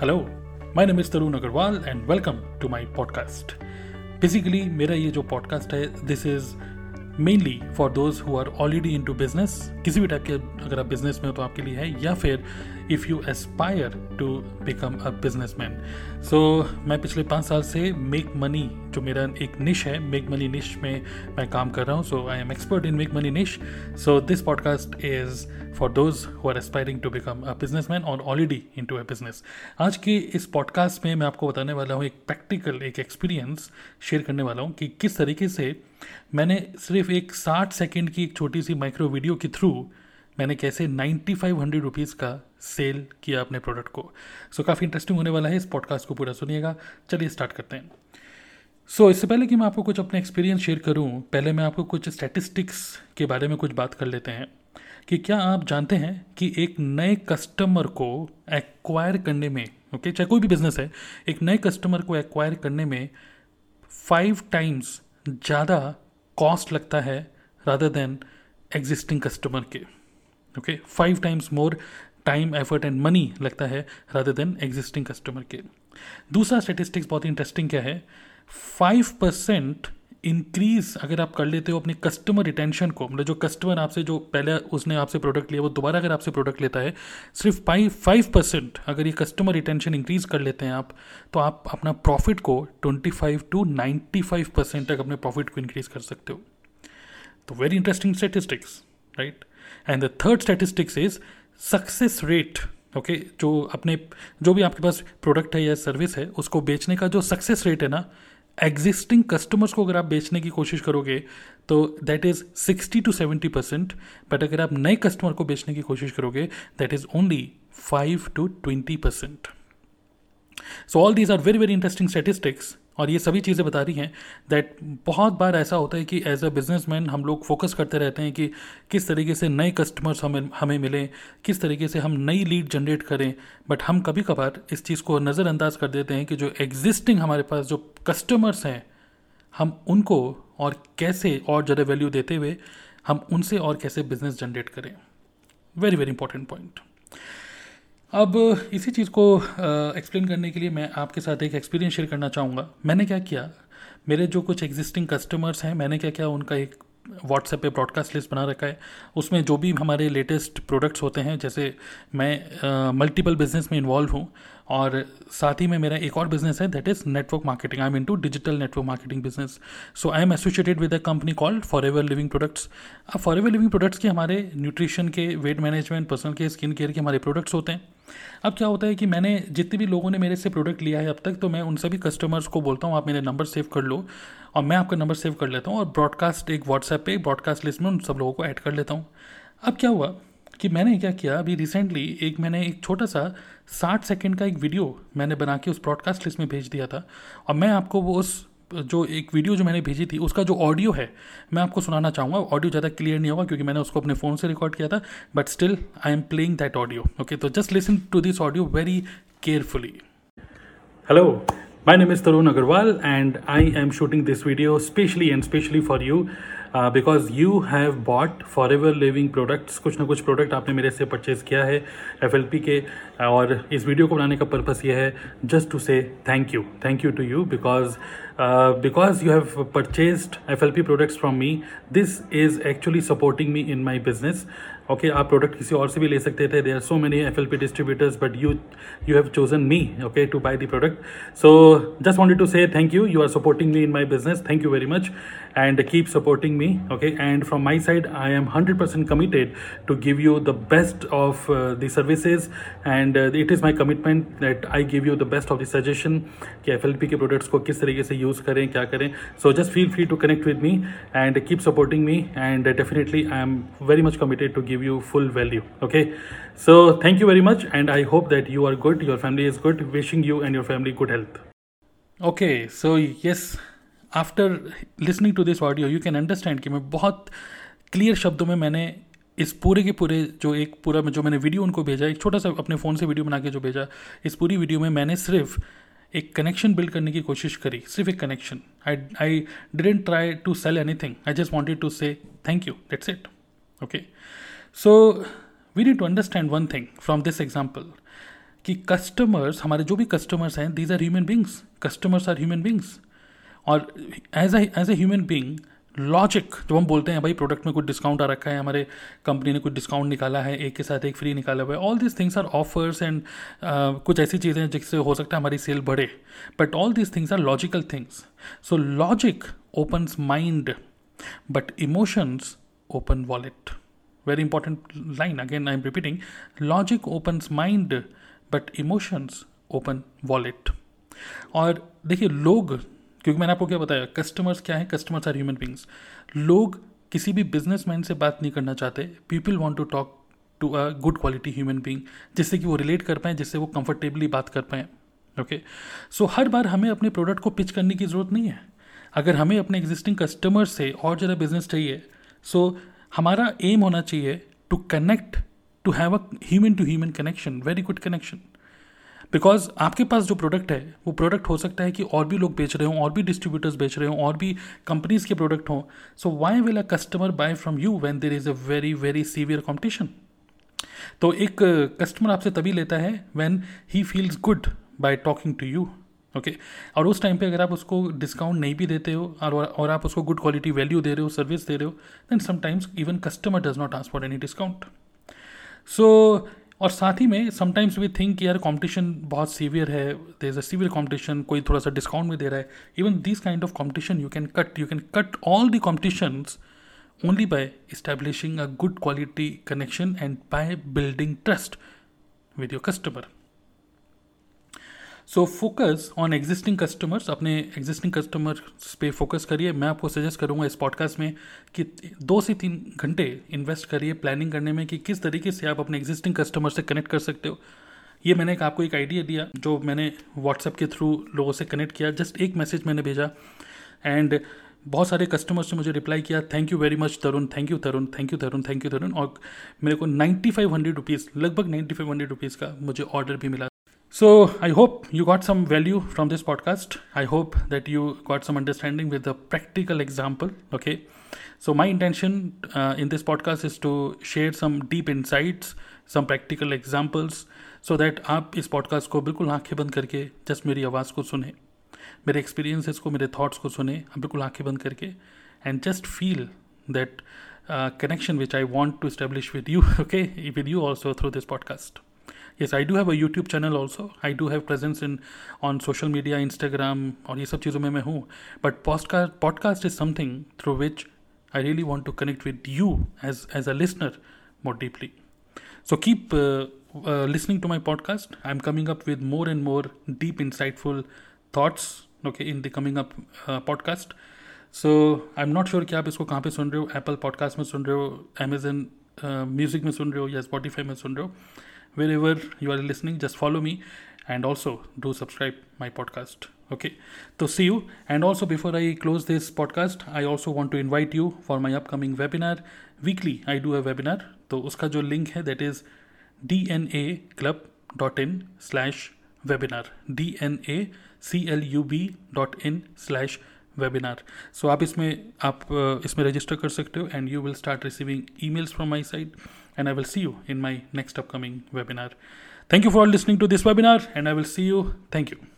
Hello my name is Tarun Agarwal and welcome to my podcast basically मेरा ये जो podcast है this is mainly for those who are already into business किसी भी type के अगर आप बिज़नेस में हो तो आपके लिए है, या फिर if you aspire to become a businessman so मैं पिछले पाँच साल से मेक मनी जो मेरा एक निश है मेक मनी निश में मैं काम कर रहा हूँ so I am expert in make money niche so this podcast is for those who are aspiring to become a businessman और already into a business आज के इस पॉडकास्ट में मैं आपको बताने वाला हूँ एक प्रैक्टिकल एक एक्सपीरियंस शेयर करने वाला हूँ कि किस तरीके से मैंने सिर्फ़ एक साठ सेकेंड की एक छोटी सी माइक्रो वीडियो के थ्रू मैंने कैसे नाइन्टी फाइव हंड्रेड रुपीज़ का सेल किया अपने प्रोडक्ट को। सो so, काफ़ी इंटरेस्टिंग होने वाला है इस पॉडकास्ट को पूरा सुनिएगा। चलिए स्टार्ट करते हैं। सो so, इससे पहले कि मैं आपको कुछ अपने एक्सपीरियंस शेयर करूँ पहले मैं आपको कुछ स्टैटिस्टिक्स के बारे में कुछ बात कर लेते हैं कि क्या आप जानते हैं कि एक नए कस्टमर को एक्वायर करने में ओके okay, चाहे कोई भी बिज़नेस है एक नए कस्टमर को एक्वायर करने में फाइव टाइम्स ज़्यादा कॉस्ट लगता है रादर देन एग्जिस्टिंग कस्टमर के। Okay five times more time effort and money लगता है रादर देन एग्जिस्टिंग कस्टमर के दूसरा स्टेटिस्टिक्स बहुत इंटरेस्टिंग क्या है? फाइव परसेंट इंक्रीज अगर आप कर लेते हो अपने कस्टमर रिटेंशन को मतलब जो कस्टमर आपसे जो पहले उसने आपसे प्रोडक्ट लिया, वो दोबारा अगर आपसे प्रोडक्ट लेता है, सिर्फ़ फाइव फाइव परसेंट अगर ये कस्टमर रिटेंशन इंक्रीज कर लेते हैं आप तो आप अपना प्रॉफिट को twenty five to ninety five percent तक अपने प्रॉफिट को इंक्रीज कर सकते हो. तो very interesting statistics right and the third statistics is success rate okay जो अपने, जो भी आपके पास प्रोडक्ट है या सर्विस है, उसको बेचने का जो सक्सेस रेट है ना एग्जिस्टिंग कस्टमर्स को अगर आप बेचने की कोशिश करोगे तो that is sixty to seventy percent but अगर आप नए कस्टमर को बेचने की कोशिश करोगे that is only five to twenty percent so all these are very very interesting statistics और ये सभी चीज़ें बता रही हैं दैट बहुत बार ऐसा होता है कि एज अ बिजनेसमैन हम लोग फोकस करते रहते हैं कि किस तरीके से नए कस्टमर्स हमें हमें मिलें, किस तरीके से हम नई लीड जनरेट करें बट हम कभी कभार इस चीज़ को नज़रअंदाज कर देते हैं कि जो एग्जिस्टिंग हमारे पास जो कस्टमर्स हैं, हम उनको और कैसे और ज़्यादा वैल्यू देते हुए हम उनसे और कैसे बिज़नेस जनरेट करें। वेरी वेरी इंपॉर्टेंट पॉइंट अब इसी चीज़ को एक्सप्लेन करने के लिए मैं आपके साथ एक एक्सपीरियंस शेयर करना चाहूँगा। मैंने क्या किया? मेरे जो कुछ एग्जिस्टिंग कस्टमर्स हैं, मैंने क्या किया? उनका एक व्हाट्सएप पे ब्रॉडकास्ट लिस्ट बना रखा है। उसमें जो भी हमारे लेटेस्ट प्रोडक्ट्स होते हैं, जैसे मैं मल्टीपल बिज़नेस में इन्वॉल्व हूँ और साथ ही में मेरा एक और बिज़नेस है that is network marketing I am to digital network marketing business so I am associated with a company called forever living products अब फॉर एवर लिविंग प्रोडक्ट्स के हमारे न्यूट्रिशन के वेट मैनेजमेंट पर्सनल के skin care के हमारे products होते हैं। अब क्या होता है कि मैंने जितने भी लोगों ने मेरे से प्रोडक्ट लिया है अब तक तो मैं उन सभी कस्टमर्स को बोलता हूँ, आप मेरे नंबर सेव कर लो और मैं आपका नंबर सेव कर लेता हूँ और ब्रॉडकास्ट एक व्हाट्सएप पे ब्रॉडकास्ट लिस्ट में उन सब लोगों को ऐड कर लेता हूँ। अब क्या हुआ कि मैंने क्या किया, अभी रिसेंटली एक मैंने एक छोटा सा साठ सेकेंड का एक वीडियो मैंने बना के उस ब्रॉडकास्ट लिस्ट में भेज दिया था और मैं आपको वो उस जो एक वीडियो जो मैंने भेजी थी, उसका जो ऑडियो है, मैं आपको सुनाना चाहूँगा। ऑडियो ज़्यादा क्लियर नहीं होगा, क्योंकि मैंने उसको अपने फ़ोन से रिकॉर्ड किया था but still I am playing that audio okay तो just listen to this audio very carefully hello My name is Tarun Agarwal and I am shooting this video specially and specially for you because you have bought forever living products कुछ ना कुछ product आपने मेरे से purchase किया है FLP के, और इस वीडियो को बनाने का पर्पस ये है just to say thank you thank you to you because because you have purchase F products from me this is actually supporting me in my business okay आप प्रोडक्ट किसी और से भी ले सकते थे. There are so many F L P distributors but you you have chosen me okay to buy the product so just wanted to say thank you you are supporting me in my business thank you very much and keep supporting me okay and from my side i am 100% committed to give you the best of uh, the services and uh, it is my commitment that i give you the best of the suggestion कि F के products को किस तरीके से use करें क्या करें so just feel free to connect with me and keep supporting me and definitely I am very much committed to give you full value okay so thank you very much and I hope that you are good your family is good wishing you and your family good health okay so yes after listening to this audio you can understand कि मैं बहुत clear शब्दों में मैंने इस पूरे के पूरे जो एक पूरा जो मैंने वीडियो उनको भेजा, एक छोटा सा अपने फ़ोन से वीडियो बना के जो भेजा, इस पूरी वीडियो में मैंने सिर्फ़ एक कनेक्शन बिल्ड करने की कोशिश करी, सिर्फ़ एक connection I I didn't try to sell anything I just wanted to say thank you that's it okay so we need to understand one thing from this example कि कस्टमर्स हमारे जो भी कस्टमर्स हैं these are human beings customers are human beings और as as a human being logic जब हम बोलते हैं, भाई प्रोडक्ट में कुछ डिस्काउंट आ रखा है, हमारे कंपनी ने कुछ डिस्काउंट निकाला है, एक के साथ एक फ्री निकाला हुआ है all this things are offers and कुछ ऐसी चीज़ें हैं जिससे हो सकता है हमारी सेल बढ़े। But all this things are logical things so logic opens mind but emotions open wallet very important line again I am repeating logic opens mind but emotions open wallet और देखिए, लोग क्योंकि मैंने आपको क्या बताया कस्टमर्स क्या है? कस्टमर्स आर ह्यूमन बींग्स लोग किसी भी बिजनेसमैन से बात नहीं करना चाहते। People want to talk to a good quality human being जिससे कि वो रिलेट कर पाएँ जिससे वो कंफर्टेबली बात कर पाएँ। ओके सो हर बार हमें अपने प्रोडक्ट को पिच करने की ज़रूरत नहीं है। अगर हमें अपने एग्जिस्टिंग कस्टमर से और ज़्यादा बिज़नेस चाहिए सो so, हमारा एम होना चाहिए to connect to have a human to human connection very good connection because आपके पास जो प्रोडक्ट है, वो प्रोडक्ट हो सकता है कि और भी लोग बेच रहे हों, और भी डिस्ट्रीब्यूटर्स बेच रहे हों, और भी कंपनीज़ के प्रोडक्ट हों। So why will a customer buy from you when there is a very very severe competition तो एक कस्टमर आपसे तभी लेता है when he feels good by talking to you okay और उस टाइम पे अगर आप उसको डिस्काउंट नहीं भी देते हो, और और आप उसको गुड क्वालिटी वैल्यू दे रहे हो सर्विस दे रहे हो then sometimes even customer does not ask for any discount so और साथ ही में समटाइम्स वी थिंक यार कॉम्पिटिशन बहुत सीवियर है there is a severe competition कोई थोड़ा सा डिस्काउंट भी दे रहा है even this kind of competition you can cut you can cut all the competitions only by establishing a good quality connection and by building trust with your customer. So focus on existing customers अपने existing customers पे focus करिए। मैं आपको suggest करूँगा इस podcast में कि दो से तीन घंटे इन्वेस्ट करिए प्लानिंग करने में कि किस तरीके से आप अपने एग्जिस्टिंग कस्टमर से कनेक्ट कर सकते हो। ये मैंने एक आपको एक आइडिया दिया, जो मैंने व्हाट्सएप के थ्रू लोगों से कनेक्ट किया। जस्ट एक मैसेज मैंने भेजा। एंड बहुत सारे कस्टमर्स ने मुझे रिप्लाई किया thank you very much Tarun thank you Tarun thank you Tarun thank you Tarun और मेरे को नाइन्टी फाइव हंड्रेड रुपीज़ लगभग नाइन्टी फाइव हंड्रेड रुपीज़ का मुझे ऑर्डर भी मिला। So, I hope you got some value from this podcast. I hope that you got some understanding with a practical example. Okay. So, my intention uh, in this podcast is to share some deep insights, some practical examples, so that आप इस podcast को बिल्कुल आंखें बंद करके just मेरी आवाज़ को सुने मेरे एक्सपीरियंसेस को मेरे थॉट्स को सुने बिल्कुल आंखें बंद करके and just feel that connection which I want to establish with you, okay, with you also through this podcast. yes I do have a YouTube channel also I do have presence in on social media Instagram और ये सब चीज़ों में मैं हूँ। But podcast podcast is something through which I really want to connect with you as as a listener more deeply so keep listening to my podcast I am coming up with more and more deep insightful thoughts okay in the coming up podcast so I am not sure कि आप इसको कहाँ पर सुन रहे हो। Apple podcast में सुन रहे हो अमेजन म्यूज़िक में सुन रहे हो या स्पॉटीफाई में सुन रहे हो। wherever you are listening just follow me and also do subscribe my podcast okay so see you and also before i close this podcast i also want to invite you for my upcoming webinar weekly i do a webinar तो उसका जो link है that is D N A club dot in slash webinar D N A C L U B dot in slash webinar so आप इसमें आप इसमें register कर सकते हो and you will start receiving emails from my side and I will see you in my next upcoming webinar. Thank you for listening to this webinar, and I will see you. Thank you.